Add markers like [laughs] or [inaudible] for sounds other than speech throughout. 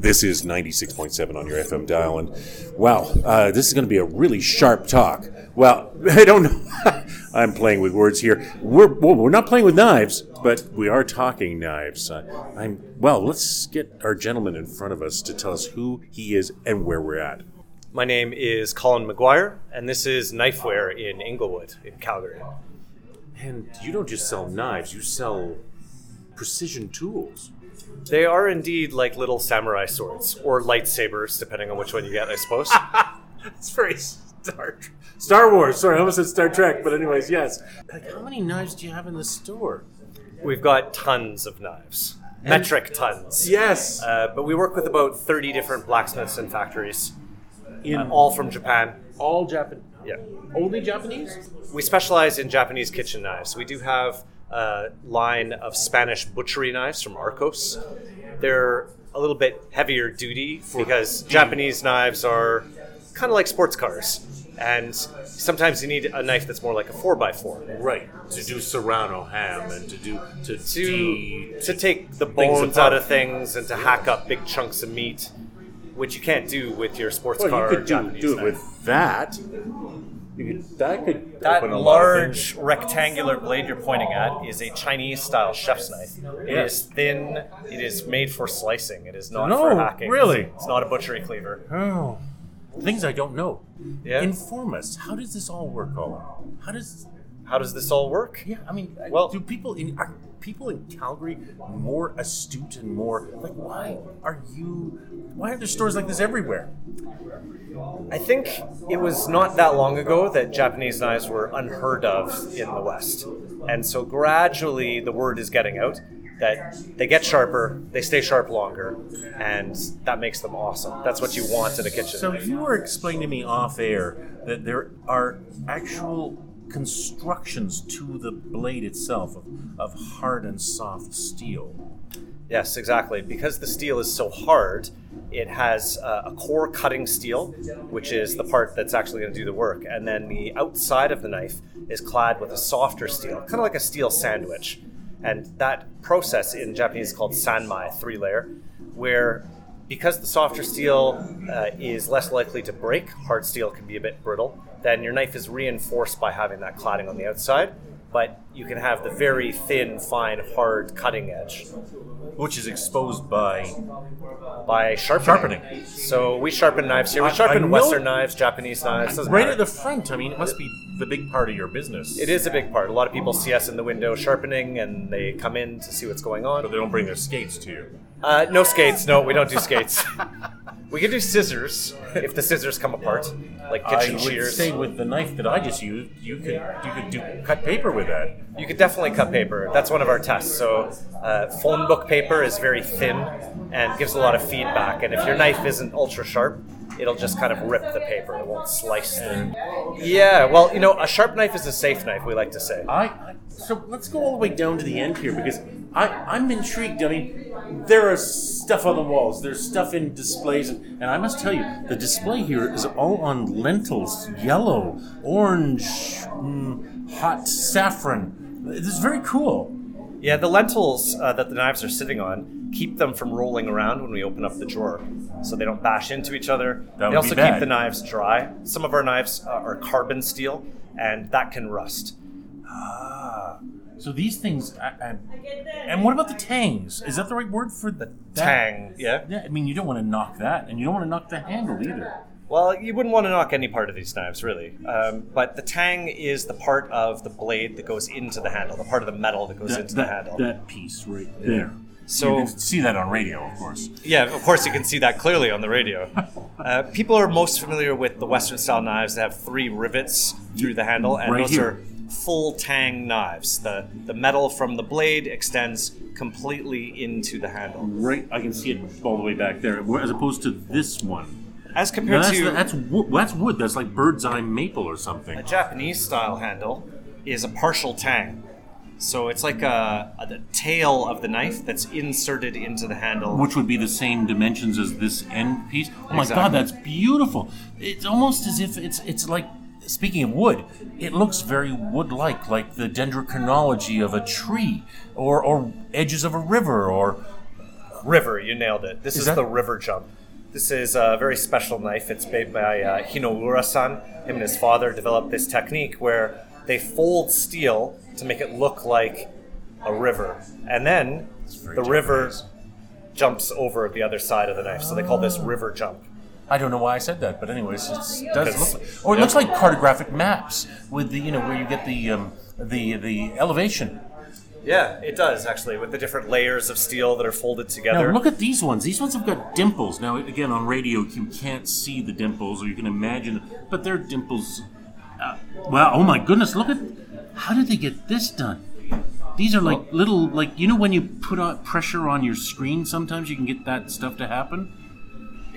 This is 96.7 on your FM dial. And wow, uh, this is going to be a really sharp talk. Well, [laughs] I don't know. [laughs] I'm playing with words here. We're, well, we're not playing with knives, but we are talking knives. Uh, I'm, well, let's get our gentleman in front of us to tell us who he is and where we're at. My name is Colin McGuire, and this is Knifeware in Inglewood, in Calgary. And you don't just sell knives, you sell precision tools. They are indeed like little samurai swords, or lightsabers, depending on which one you get, I suppose. [laughs] It's very Star Star Wars. Sorry, I almost said Star Trek, but anyways, yes. Like, how many knives do you have in the store? We've got tons of knives, metric tons. Yes. Uh, but we work with about 30 different blacksmiths and factories, in uh, all from Japan. all Japan. Yeah. Only Japanese? We specialize in Japanese kitchen knives. We do have a line of Spanish butchery knives from Arcos. They're a little bit heavier duty because Japanese knives are kind of like sports cars. And sometimes you need a knife that's more like a 4x4 Right. To do Serrano ham and to do to to, de- to take the bones out of things and to hack up big chunks of meat, which you can't do with your sports Well, car you could do, Japanese do it knife. with that. Could, that could That open a lot of large rectangular blade you're pointing at is a Chinese style chef's knife. It Yeah. is thin, it is made for slicing, it is not No, for hacking. really? It's not a butchery cleaver. Oh, things I don't know. Yeah. Inform us. How does this all work, Colin? How does? How does this all work? Yeah, I mean, Well- well, do people in are people in Calgary more astute and more like? Why are you? Why are there stores like this everywhere? I think it was not that long ago that Japanese knives were unheard of in the West. And so gradually the word is getting out that they get sharper, they stay sharp longer, and that makes them awesome. That's what you want in a kitchen. So you were explaining to me off air that there are actual constructions to the blade itself of, of hard and soft steel. Yes, exactly. Because the steel is so hard, it has uh, a core cutting steel, which is the part that's actually going to do the work. And then the outside of the knife is clad with a softer steel, kind of like a steel sandwich. And that process in Japanese is called sanmai, three layer, where because the softer steel uh, is less likely to break, hard steel can be a bit brittle, then your knife is reinforced by having that cladding on the outside. But you can have the very thin, fine, hard cutting edge Which is exposed by by sharpening. Sharpening. So we sharpen knives here. We I- I sharpen know- Western knives, Japanese knives. doesn't right matter. at the front. I mean, it must be the big part of your business. It is a big part. A lot of people see us in the window sharpening, and they come in to see what's going on. but they don't bring their skates to you. Uh, no skates. No, we don't do skates. [laughs] we can do scissors if the scissors come apart, like kitchen I would shears. say with the knife that I just used, you could you could do cut paper with that. You could definitely cut paper. That's one of our tests. So, uh, phone book paper is very thin and gives a lot of feedback. And if your knife isn't ultra sharp, it'll just kind of rip the paper. It won't slice through. Yeah, well, you know, a sharp knife is a safe knife. We like to say. I, I so let's go all the way down to the end here because I I'm intrigued. I mean, there is stuff on the walls. There's stuff in displays, and, and I must tell you, the display here is all on lentils, yellow, orange, mm, hot saffron. This is very cool. Yeah, the lentils uh, that the knives are sitting on keep them from rolling around when we open up the drawer, so they don't bash into each other. That they also keep the knives dry. Some of our knives uh, are carbon steel, and that can rust. Ah, so these things. I, I, and what about the tangs? Is that the right word for the Tang, yeah. Yeah, I mean, you don't want to knock that, and you don't want to knock the handle either. Well, you wouldn't want to knock any part of these knives, really. Um, but the tang is the part of the blade that goes into the handle, the part of the metal that goes That, into the that, handle. that piece right there. So- you can see that on radio, of course. Yeah, of course you can see that clearly on the radio. [laughs] Uh, people are most familiar with the Western style knives that have three rivets through the handle, and Right those here. are full tang knives. The the metal from the blade extends completely into the handle. Right, I can see it all the way back there, as opposed to this one. As compared that's, to that's wood. That's wood. That's like bird's eye maple or something. a Japanese style handle, is a partial tang. So it's like a, a the tail of the knife that's inserted into the handle. Which would be the same dimensions as this end piece. Oh my god, that's beautiful! It's almost as if it's it's like speaking of wood, it looks very wood-like, like the dendrochronology of a tree, or or edges of a river, or River, you nailed it. This Is is, that- the River Jump. This is a very special knife. It's made by uh, Hinoura-san. Him and his father developed this technique where they fold steel to make it look like a river, and then the river jumps over the other side of the knife. So they call this River Jump. I don't know why I said that, but anyways, it does look like, or it looks like cartographic maps with the you know where you get the um, the the elevation. Yeah, it does actually, with the different layers of steel that are folded together. Now look at these ones. These ones have got dimples. Now again, on radio you can't see the dimples, or you can imagine, but they're dimples. Uh, wow! Oh my goodness! Look at how did they get this done? These are like little like you know when you put on pressure on your screen. Sometimes you can get that stuff to happen.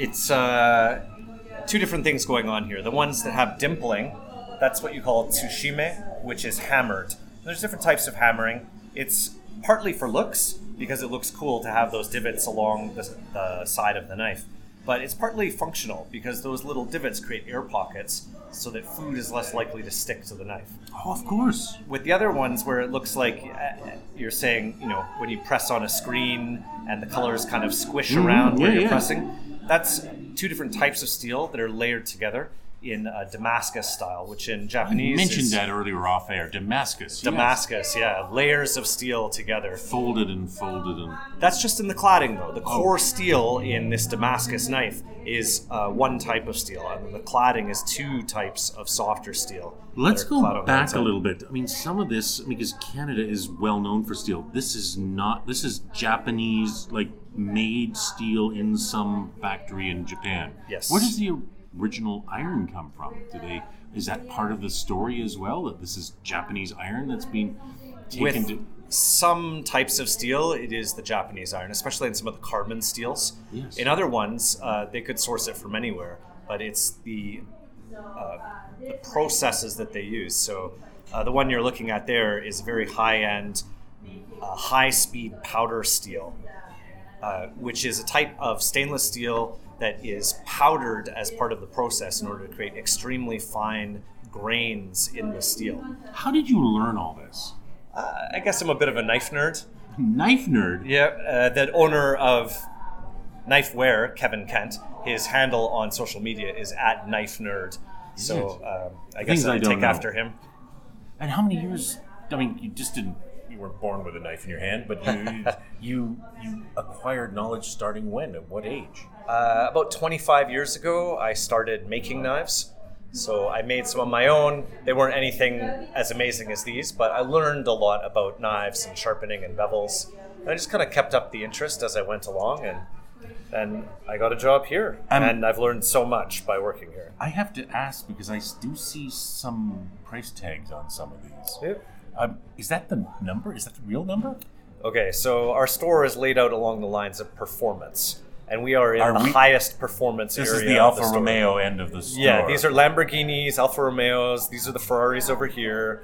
It's uh, two different things going on here. The ones that have dimpling, that's what you call tsuchime, which is hammered. There's different types of hammering. It's partly for looks because it looks cool to have those divots along the, the side of the knife, but it's partly functional because those little divots create air pockets so that food is less likely to stick to the knife. Oh, of course. With the other ones where it looks like uh, you're saying, you know, when you press on a screen and the colors kind of squish around where yeah, you're yeah. pressing, that's two different types of steel that are layered together in uh, Damascus style, which in Japanese. You mentioned is that earlier off air. Damascus. yes. Damascus, yeah, layers of steel together. Folded and folded and. That's just in the cladding, though. Oh. The core steel in this Damascus knife is uh, one type of steel, and the cladding is two types of softer steel. Let's go clad on the back a little bit. I mean, some of this because Canada is well known for steel. This is not. This is Japanese, like made steel in some factory in Japan. Yes. What is the original iron come from? Do they? Is that part of the story as well? That this is Japanese iron that's been taken with to. some types of steel, it is the Japanese iron, especially in some of the carbon steels. Yes. In other ones, uh, they could source it from anywhere, but it's the uh, the processes that they use. So uh, the one you're looking at there is very high end, uh, high speed powder steel, uh, which is a type of stainless steel that is powdered as part of the process in order to create extremely fine grains in the steel. How did you learn all this? Uh, I guess I'm a bit of a knife nerd. Knife nerd. Yeah, uh, the owner of Knifeware, Kevin Kent, his handle on social media is at Knife Nerd. So um, I Things guess I I take know. after him. And how many years? I mean, you just didn't. Weren't born with a knife in your hand, but you [laughs] you you acquired knowledge starting when? At what age? Uh, about 25 years ago, I started making knives. So I made some of my own. They weren't anything as amazing as these, but I learned a lot about knives and sharpening and bevels. And I just kind of kept up the interest as I went along, and and I got a job here, Um, and I've learned so much by working here. I have to ask because I do see some price tags on some of these. Yep. Um, is that the number? Is that the real number? Okay, so our store is laid out along the lines of performance, and we are in Are the we- highest performance This area. This is the Alfa store. Romeo end of the store. Yeah, these are Lamborghinis, Alfa Romeos. These are the Ferraris over here.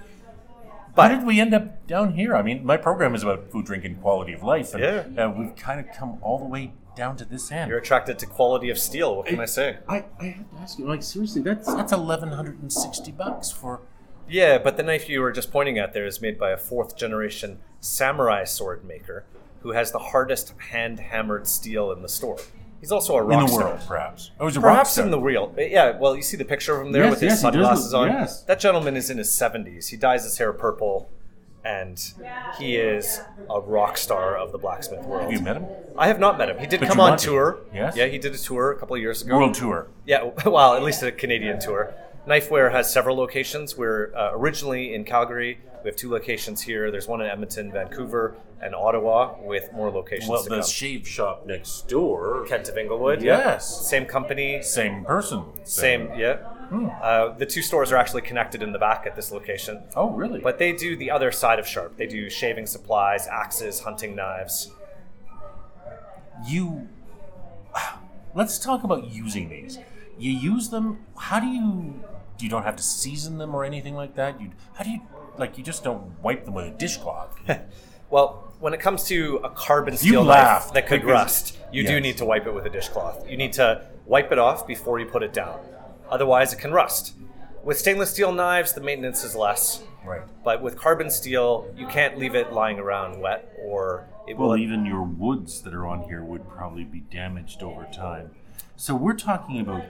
How did we end up down here? I mean, my program is about food, drink, and quality of life, and Yeah. uh, we've kind of come all the way down to this end. you're attracted to quality of steel. What can I say? I, I have to ask you, like seriously, that's that's eleven hundred and sixty bucks for. Yeah, but the knife you were just pointing at there is made by a fourth generation samurai sword maker who has the hardest hand hammered steel in the store. He's also a rock in the star. world, perhaps. Oh, he's a rock Perhaps star. in the real. Yeah, well, you see the picture of him there Yes, with his yes, sunglasses look- on. yes. That gentleman is in his 70s. He dyes his hair purple, and he is a rock star of the blacksmith world. Have you met him? I have not met him. He did But come on to. tour. Yes? Yeah, he did a tour a couple of years ago. World tour. Yeah, [laughs] well, at least a Canadian tour. Knifeware has several locations. We're uh, originally in Calgary. We have two locations here. There's one in Edmonton, Vancouver, and Ottawa, with more locations Well, to the come. shave shop next door. Kent of Inglewood. Yes. Same company, Same person. same, yeah. Uh, the two stores are actually connected in the back at this location. Oh, really? But they do the other side of Sharp. They do shaving supplies, axes, hunting knives. you. [sighs] Let's talk about using these. You use them. How do you? You don't have to season them or anything like that. You how do you like? You just don't wipe them with a dishcloth. [laughs] Well, when it comes to a carbon steel laugh knife that could rust, you do need to wipe it with a dishcloth. You need to wipe it off before you put it down. Otherwise, it can rust. With stainless steel knives, the maintenance is less. Right. But with carbon steel, you can't leave it lying around wet, or it Well, will. even your woods that are on here would probably be damaged over time. So we're talking about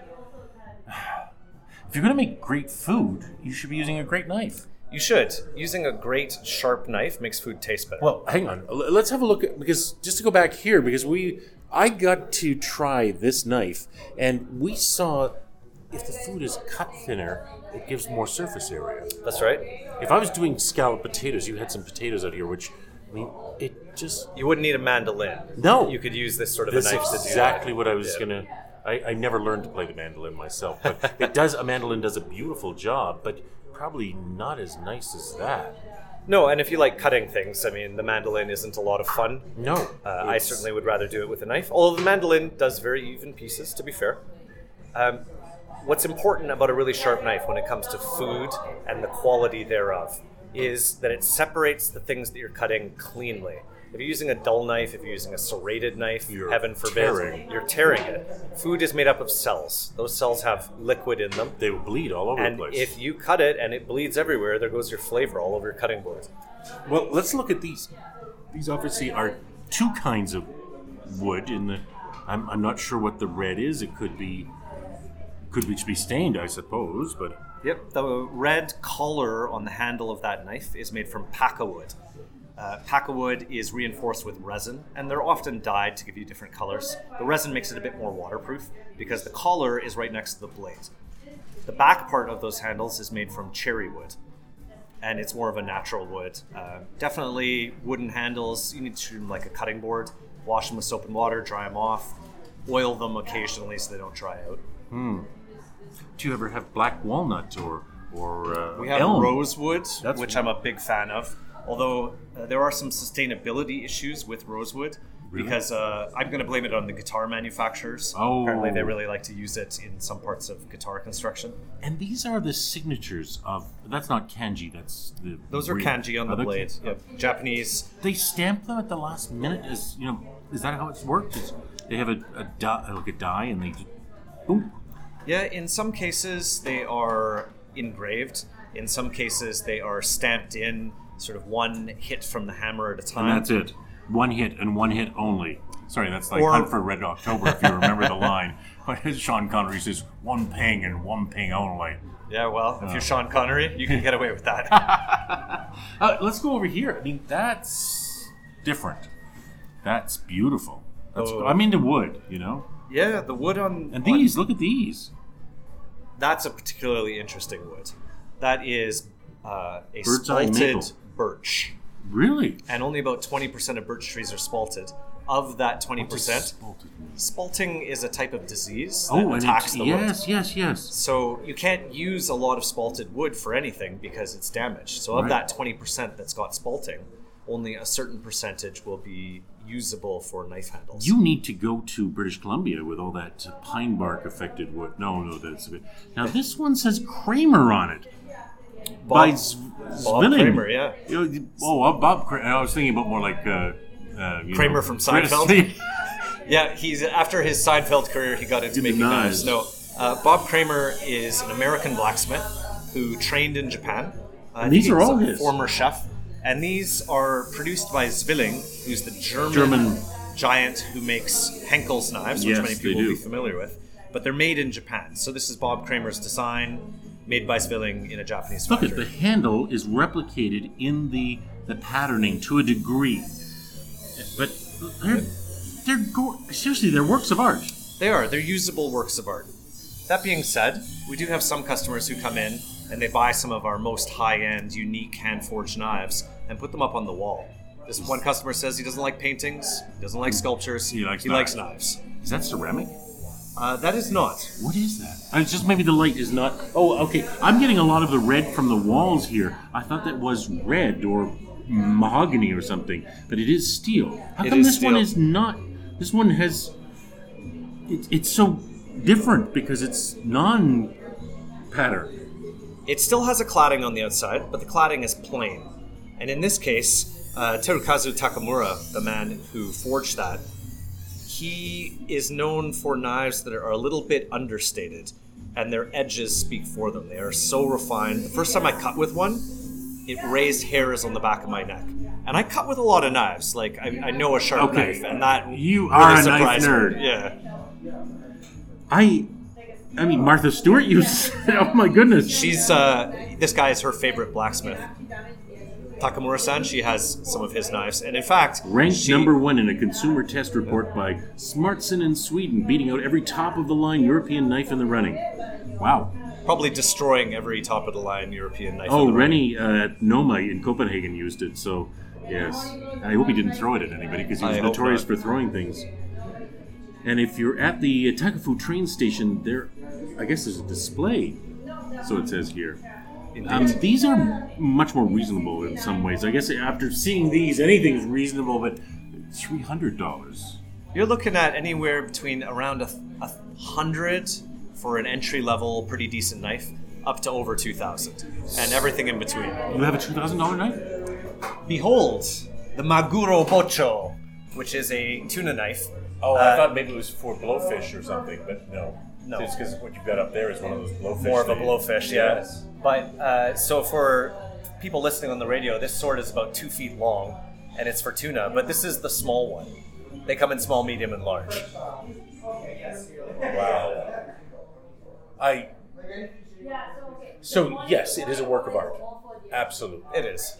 if you're going to make great food, you should be using a great knife. You should. Using a great sharp knife makes food taste better. Well, hang on. Let's have a look at because just to go back here because we I got to try this knife and we saw if the food is cut thinner, it gives more surface area. That's right. If I was doing scalloped potatoes, you had some potatoes out here, which I mean, it just You wouldn't need a mandolin. No. You could use this sort of That's a knife to do exactly what I was Yeah. gonna. I, I never learned to play the mandolin myself, but it does. A mandolin does a beautiful job, but probably not as nice as that. No, and if you like cutting things, I mean, the mandolin isn't a lot of fun. No, Uh, I it's- certainly would rather do it with a knife, although the mandolin does very even pieces, to be fair. Um, what's important about a really sharp knife when it comes to food and the quality thereof is that it separates the things that you're cutting cleanly. If you're using a dull knife, if you're using a serrated knife, You're heaven forbid, tearing. you're tearing it. Food is made up of cells. Those cells have liquid in them. They will bleed all over And the place. if you cut it and it bleeds everywhere, there goes your flavor all over your cutting board. well, let's look at these. These obviously are two kinds of wood. In the, I'm, I'm not sure what the red is. It could be, could be, be stained, I suppose. But Yep, the red collar on the handle of that knife is made from pakka wood. Uh, pakka wood is reinforced with resin, and they're often dyed to give you different colors. The resin makes it a bit more waterproof because the collar is right next to the blade. The back part of those handles is made from cherry wood, and it's more of a natural wood. Uh, definitely wooden handles. You need to treat them like a cutting board. Wash them with soap and water, dry them off, oil them occasionally so they don't dry out. Hmm. do you ever have black walnut or or uh, We have elm? rosewood, That's- which I'm a big fan of. Although uh, there are some sustainability issues with rosewood, Really? because uh, I'm going to blame it on the guitar manufacturers. Oh. Apparently, they really like to use it in some parts of guitar construction. And these are the signatures of. That's not kanji. That's the. Those are kanji on the blade. Yep. Japanese. They stamp them at the last minute. As you know, is that how it's worked? Is they have a, a die, like a die, and they just boom. Yeah, in some cases they are engraved. In some cases they are stamped in, sort of one hit from the hammer at a time. And that's it. One hit and one hit only. Sorry, that's like Or- Hunt for Red October, if you remember the line. [laughs] But Sean Connery says, one ping and one ping only. Yeah, well, if you're Sean Connery, you can get away with that. [laughs] Uh, let's go over here. I mean, that's different. That's beautiful. That's, Oh. I'm into wood, you know? yeah, the wood on And on- these, look at these. That's a particularly interesting wood. That is uh, a Bird's eye spalted maple. Birch, Really? and only about twenty percent of birch trees are spalted. Of that twenty percent, Spalted wood. spalting is a type of disease that Oh, attacks the wood. yes, yes, yes. So you can't use a lot of spalted wood for anything because it's damaged. So of Right. that twenty percent that's got spalting, only a certain percentage will be usable for knife handles. You need to go to British Columbia with all that pine bark affected wood. No, no, that's a bit. Now this one says Kramer on it. By Bob, Z- Bob Zwilling. Kramer, yeah. You know, Oh, uh, Bob. Kramer. I was thinking about more like uh, uh, Kramer know, from Seinfeld? [laughs] Yeah, he's after his Seinfeld career, he got into making knives. No, uh, Bob Kramer is an American blacksmith who trained in Japan. Uh, And these are all a his. Former chef, and these are produced by Zwilling, who's the German, German- giant who makes Henckels knives, which Yes, many people will be familiar with. But they're made in Japan, so this is Bob Kramer's design, made by Zwilling in a Japanese Look at factory. the handle is replicated in the the patterning to a degree, but they're they're go- seriously they're works of art. They are. They're usable works of art. That being said, we do have some customers who come in and they buy some of our most high end, unique hand forged knives and put them up on the wall. This one customer says he doesn't like paintings, he doesn't like sculptures, He likes he likes knives. Is that ceramic? Uh, that is not. What is that? Uh, it's just maybe the light is not. Oh, okay. I'm getting a lot of the red from the walls here. I thought that was red or mahogany or something, but it is steel. How It come is this one steel. is not? This one has. It, it's so different because it's non-pattern. It still has a cladding on the outside, but the cladding is plain. And in this case, uh, Terukazu Takamura, the man who forged that, he is known for knives that are a little bit understated, and their edges speak for them. They are so refined. The first time I cut with one, it raised hairs on the back of my neck. And I cut with a lot of knives. Like I, I know a sharp Okay. knife, and that You really are a knife me. nerd. Yeah, I, I mean Martha Stewart used. [laughs] oh my goodness. she's uh, this guy is her favorite blacksmith. Takamura-san, she has some of his knives, and in fact, Ranked she- number one in a consumer test report by Smartson in Sweden, beating out every top of the line European knife in the running. Wow. probably destroying every top of the line European knife. Oh, in the. René uh, at Noma in Copenhagen used it, so yes. I hope he didn't throw it at anybody because he was I notorious for throwing things. And if you're at the Takefu train station, there, I guess there's a display. So it says here. Um, these are much more reasonable in some ways. I guess after seeing these, anything's reasonable, but three hundred dollars. You're looking at anywhere between around a, a hundred for an entry level, pretty decent knife, up to over two thousand, and everything in between. You have a two thousand dollar knife? Behold, the Maguro Bocho, which is a tuna knife. Oh, Uh, I thought maybe it was for blowfish or something, but no. No. It's because what you've got up there is one of those blowfish. more of a blowfish, yeah. Yes. But uh, so for people listening on the radio, this sword is about two feet long, and it's for tuna. But this is the small one. They come in small, medium, and large. Wow. I. So yes, it is a work of art. Absolutely. It is.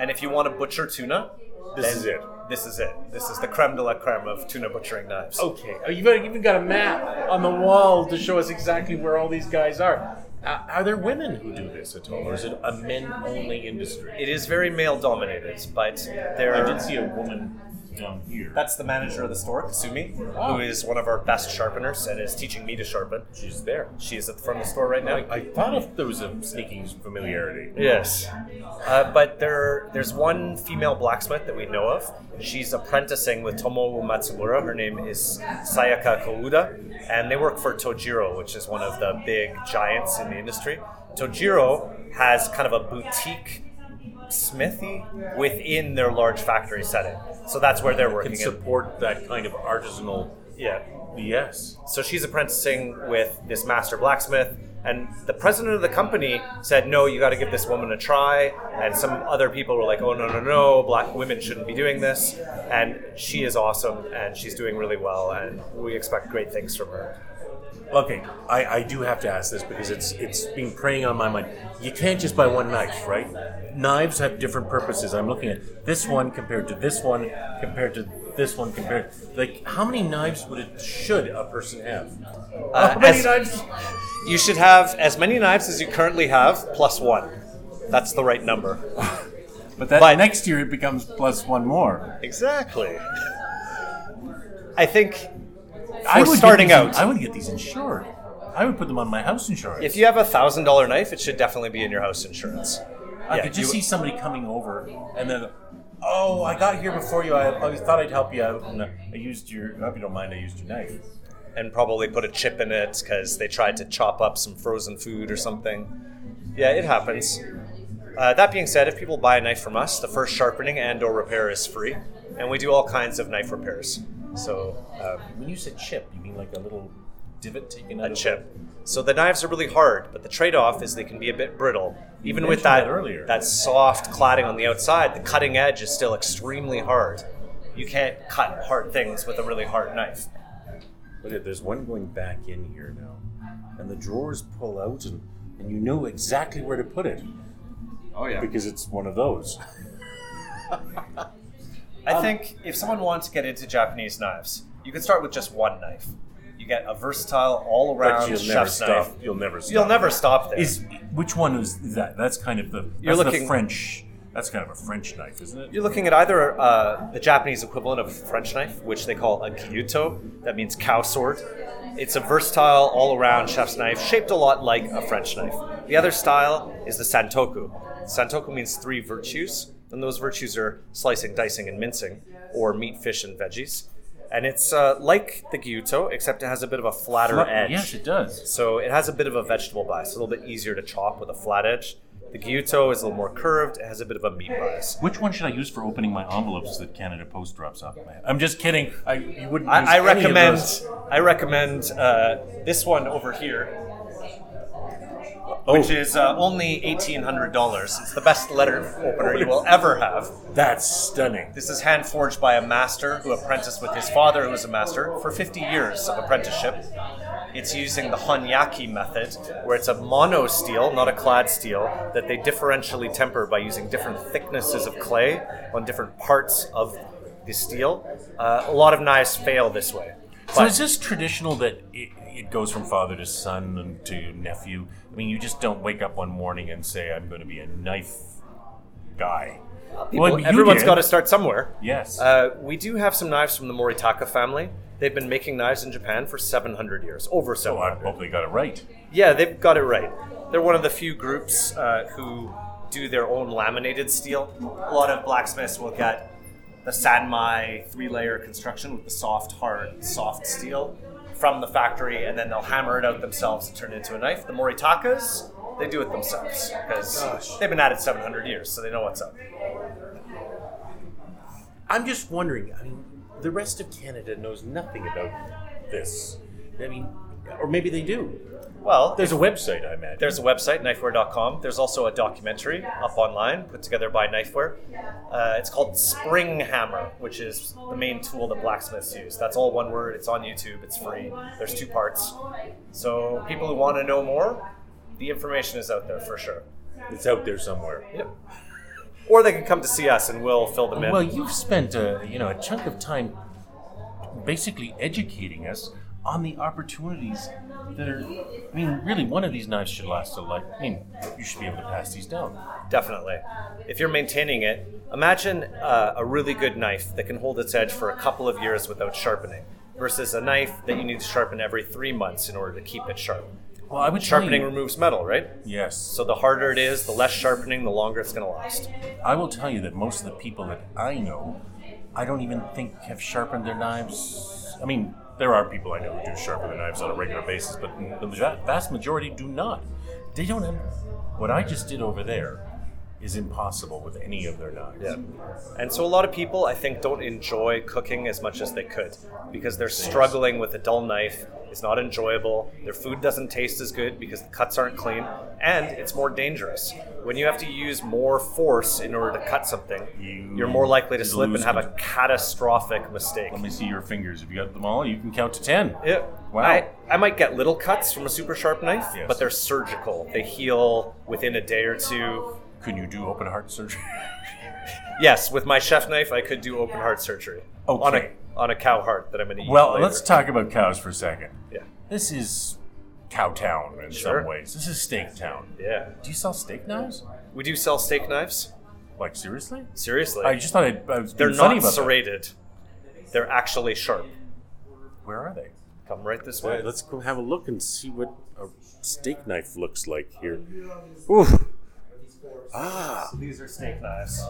And if you want to butcher tuna, This is it. This is it. This is the creme de la creme of tuna butchering knives. Okay. Oh, you've even got a map on the wall to show us exactly where all these guys are. Uh, are there women who do this at all, or is it a men-only industry? It is very male dominated, but there I did see a woman down here. That's the manager of the store, Kasumi, who is one of our best sharpeners and is teaching me to sharpen. She's there. She is at the front of the store right now. I, I thought if there was a sneaking familiarity. Yes, uh, but there there's one female blacksmith that we know of. She's apprenticing with Tomoe Matsumura. Her name is Sayaka Kouda, and they work for Tojiro, which is one of the big giants in the industry. Tojiro has kind of a boutique smithy within their large factory setting, so that's where they're working. Can working. in. support that kind of artisanal. Yeah. Yes. So she's apprenticing with this master blacksmith, and the president of the company said, "No, you got to give this woman a try." And some other people were like, "Oh no, no, no! Black women shouldn't be doing this." And she is awesome, and she's doing really well, and we expect great things from her. Okay, I, I do have to ask this because it's it's been preying on my mind. You can't just buy one knife, right? Knives have different purposes. I'm looking at this one compared to this one compared to this one compared. Like, how many knives would it should a person have? Uh, how many as- knives? You should have as many knives as you currently have, plus one. That's the right number. [laughs] But that But- next year it becomes plus one more. Exactly. I think I would starting get these- out, I would get these insured. I would put them on my house insurance. if you have a thousand dollar knife, it should definitely be in your house insurance. I Yeah, could just you- see somebody coming over and then, oh, I got here before you. I, I thought I'd help you out, and I used your. I hope you don't mind. I used your knife. and probably put a chip in it because they tried to chop up some frozen food or something. Yeah, it happens. Uh, that being said, if people buy a knife from us, the first sharpening and/or repair is free, and we do all kinds of knife repairs. So um, When you said chip, you mean like a little divot taken out a of chip. So the knives are really hard, but the trade-off is they can be a bit brittle. Even with that, that earlier. that soft cladding on the outside, the cutting edge is still extremely hard. You can't cut hard things with a really hard knife. Look at there's one going back in here now, and the drawers pull out, and, and you know exactly where to put it Oh yeah. because it's one of those. [laughs] I think if someone wants to get into Japanese knives, you can start with just one knife. You get a versatile, all around you'll never chef's stop. knife. You'll never stop. You'll never stop there. Is which one is that? That's kind of the You're looking- the French. That's kind of a French knife, isn't it? You're looking at either uh, the Japanese equivalent of a French knife, which they call a gyuto, that means cow sword. It's a versatile, all around chef's knife, shaped a lot like a French knife. The other style is the santoku. Santoku means three virtues, and those virtues are slicing, dicing, and mincing, or meat, fish, and veggies. And it's uh, like the gyuto, except it has a bit of a flatter Fla- edge. Yes, it does. So it has a bit of a vegetable bias, a little bit easier to chop with a flat edge. The gyuto is a little more curved, it has a bit of a meat bias. Which one should I use for opening my envelopes that Canada Post drops off my head? I'm just kidding. I you wouldn't. use I, I recommend those. I recommend uh, this one over here. Which is uh, only eighteen hundred dollars. It's the best letter opener you will ever have. That's stunning. This is hand forged by a master who apprenticed with his father, who was a master, for 50 years of apprenticeship. It's using the Honyaki method, where it's a mono steel, not a clad steel, that they differentially temper by using different thicknesses of clay on different parts of the steel. Uh, a lot of knives fail this way. So But- is this traditional that it, it goes from father to son and to nephew? I mean, you just don't wake up one morning and say, "I'm going to be a knife guy." People, you everyone's got to start somewhere. Yes. Uh, we do have some knives from the Moritaka family. They've been making knives in Japan for 700 years, over 700. so I 700. hope they got it right. Yeah, they've got it right. They're one of the few groups uh, who do their own laminated steel. A lot of blacksmiths will get the Sanmai three layer construction with the soft, hard, soft steel from the factory, and then they'll hammer it out themselves and turn it into a knife. The Moritakas, they do it themselves because they've been at it 700 years, so they know what's up. I'm just wondering. I mean, the rest of Canada knows nothing about this. I mean, or maybe they do. Well, There's a website, I imagine. There's a website, knifeware.com. There's also a documentary up online put together by Knifeware. Uh, it's called Spring Hammer, which is the main tool that blacksmiths use. That's all one word. It's on YouTube. It's free. There's two parts. So people who want to know more, the information is out there for sure. it's out there somewhere. Yep. [laughs] Or they can come to see us and we'll fill them in. Well, you've spent a you know a chunk of time basically educating us on the opportunities that are. I mean, really, one of these knives should last a life. I mean, you should be able to pass these down. Definitely. If you're maintaining it, imagine uh, a really good knife that can hold its edge for a couple of years without sharpening, versus a knife that you need to sharpen every three months in order to keep it sharp. Well, I would Sharpening you- removes metal, right? Yes. So the harder it is, the less sharpening, the longer it's going to last. I will tell you that most of the people that I know, I don't even think have sharpened their knives. I mean, there are people I know who do sharpen their knives on a regular basis, but the vast majority do not. They don't have. What I just did over there is impossible with any of their knives. Yeah. And so a lot of people, I think, don't enjoy cooking as much as they could because they're struggling with a dull knife. It's not enjoyable. Their food doesn't taste as good because the cuts aren't clean, and it's more dangerous. When you have to use more force in order to cut something, You you're more likely to slip and have a catastrophic mistake. Let me see your fingers. If you got them all, you can count to ten. Yeah. Wow. I, I might get little cuts from a super sharp knife, Yes. but they're surgical. They heal within a day or two. Can you do open heart surgery? [laughs] Yes, with my chef knife, I could do open heart surgery on a on a cow heart that I'm going to eat. well, later. let's talk about cows for a second. Yeah, This is cow town in Sure. some ways. This is steak town. yeah. Do you sell steak knives? We do sell steak knives. Like seriously? Seriously, I just thought I'd, I was they're being funny not about that. serrated. They're actually sharp. Where are they? Come right this way. right, let's go have a look and see what a steak knife looks like here. Ooh. Ah, These are steak knives.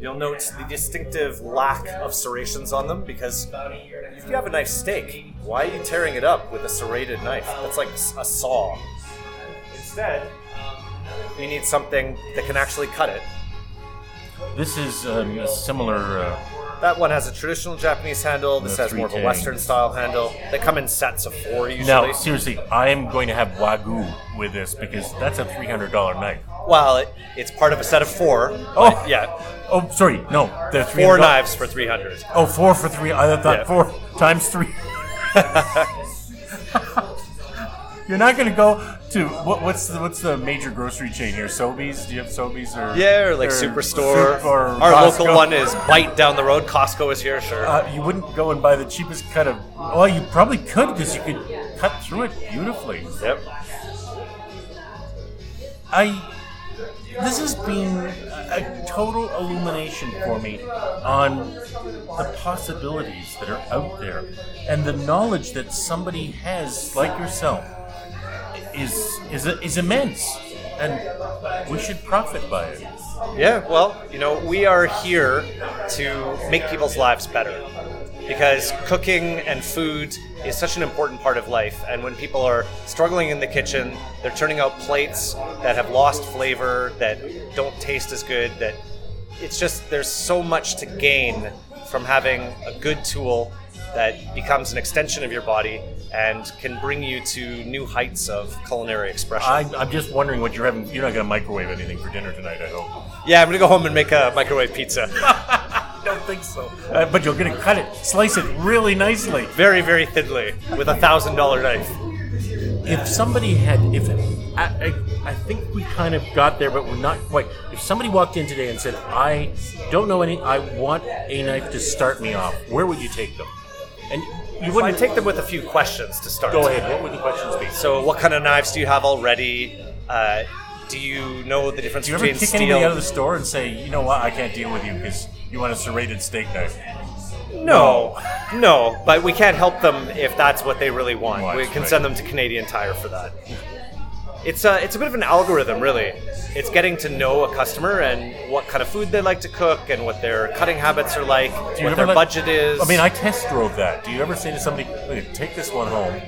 You'll note the distinctive lack of serrations on them because if you have a nice steak, why are you tearing it up with a serrated knife? That's like a saw. Instead, you need something that can actually cut it. This is um, a similar. Uh, That one has a traditional Japanese handle. This has more of a 3K. Western style handle. They come in sets of four usually. now, seriously, I am going to have wagyu with this because that's a three hundred dollar knife. Well, it, it's part of a set of four. Oh. yeah, Oh, sorry, no, the three four knives for three hundred. Oh, four for three. I thought Yeah. four times three. [laughs] You're not going to go to what, what's the what's the major grocery chain here? Sobeys? Do you have Sobeys or Yeah, or like or Superstore. Sup- or Our Costco? local one is Bite down the road. Costco is here, sure. Uh, you wouldn't go and buy the cheapest cut of. Well, you probably could because you could cut through it beautifully. yep. I. This has been a total illumination for me on the possibilities that are out there and the knowledge that somebody has, like yourself, is is is immense, and we should profit by it. Yeah, well, you know, we are here to make people's lives better because cooking and food is such an important part of life. And when people are struggling in the kitchen, they're turning out plates that have lost flavor, that don't taste as good, that it's just there's so much to gain from having a good tool that becomes an extension of your body and can bring you to new heights of culinary expression. I, I'm just wondering what you're having. You're not going to microwave anything for dinner tonight, I hope. yeah, I'm gonna go home and make a microwave pizza. I [laughs] don't think so. Uh, but you're going to cut it, slice it really nicely. very, very thinly with a thousand dollar knife. If somebody had, if I, I, I think we kind of got there, but we're not quite. If somebody walked in today and said, "I don't know any, I want a knife to start me off," where would you take them? And you I wouldn't take them with a few questions to start. Go ahead. What would the questions be? So, what kind of knives do you have already? Uh, do you know the difference Do you ever between kick steel? anybody out of the store and say, "You know what? I can't deal with you because you want a serrated steak knife"? No, no, but we can't help them if that's what they really want. Right, we can right. send them to Canadian Tire for that. [laughs] It's a, it's a bit of an algorithm, really. It's getting to know a customer and what kind of food they like to cook and what their cutting habits are like, what their budget is. I mean, I test drove that. Do you ever say to somebody, "Look, "Take this one home,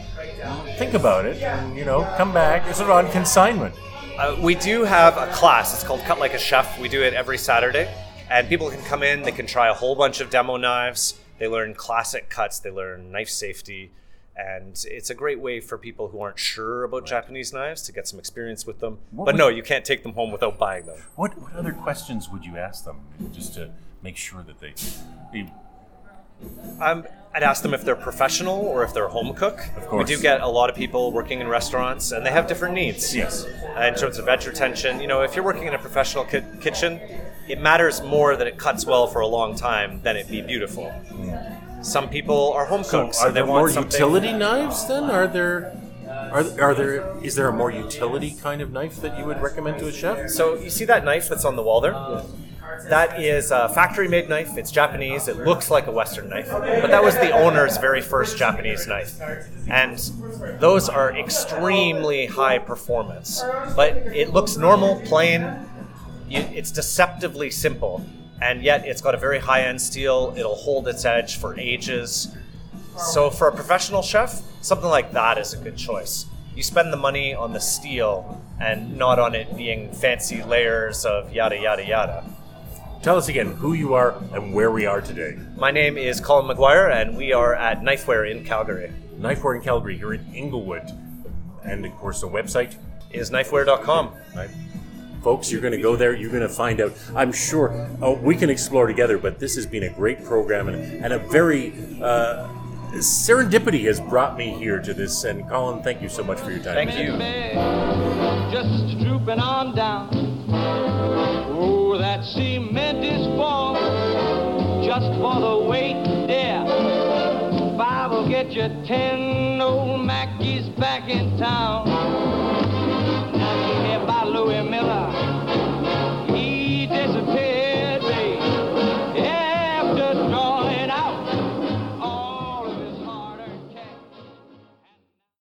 think about it, and you know, come back"? Is it on consignment? Uh, we do have a class. It's called Cut Like a Chef. We do it every Saturday, and people can come in. They can try a whole bunch of demo knives. They learn classic cuts. They learn knife safety, and it's a great way for people who aren't sure about Japanese knives to get some experience with them. What but no, you can't take them home without buying them. What what other questions would you ask them just to make sure that they? they Um, I'd ask them if they're professional or if they're a home cook. Of course. We do get a lot of people working in restaurants, and they have different needs. Yes. Uh, in terms of edge retention, you know, if you're working in a professional ki- kitchen, it matters more that it cuts well for a long time than it be beautiful. Some people are home so, cooks, are and they there want more utility knives then? Are there? Are, are there? Is there a more utility kind of knife that you would recommend to a chef? So you see that knife that's on the wall there? That is a factory-made knife. It's Japanese. It looks like a Western knife, but that was the owner's very first Japanese knife, and those are extremely high performance. But it looks normal, plain. It's deceptively simple, and yet it's got a very high-end steel. It'll hold its edge for ages. So for a professional chef, something like that is a good choice. You spend the money on the steel and not on it being fancy layers of yada yada yada. Tell us again who you are and where we are today. My name is Colin McGuire, and we are at Knifeware in Calgary. Knifeware in Calgary, here in Inglewood, and of course the website. Is knifeware.com. Right. Folks, you're going to go there. You're going to find out. I'm sure oh, we can explore together, but this has been a great program and, and a very uh, serendipity has brought me here to this. And Colin, thank you so much for your time. Thank you. Just drooping on down. Oh, that cement is full just for the weight there. Five will get you ten old Mackies back in town. Louis Miller.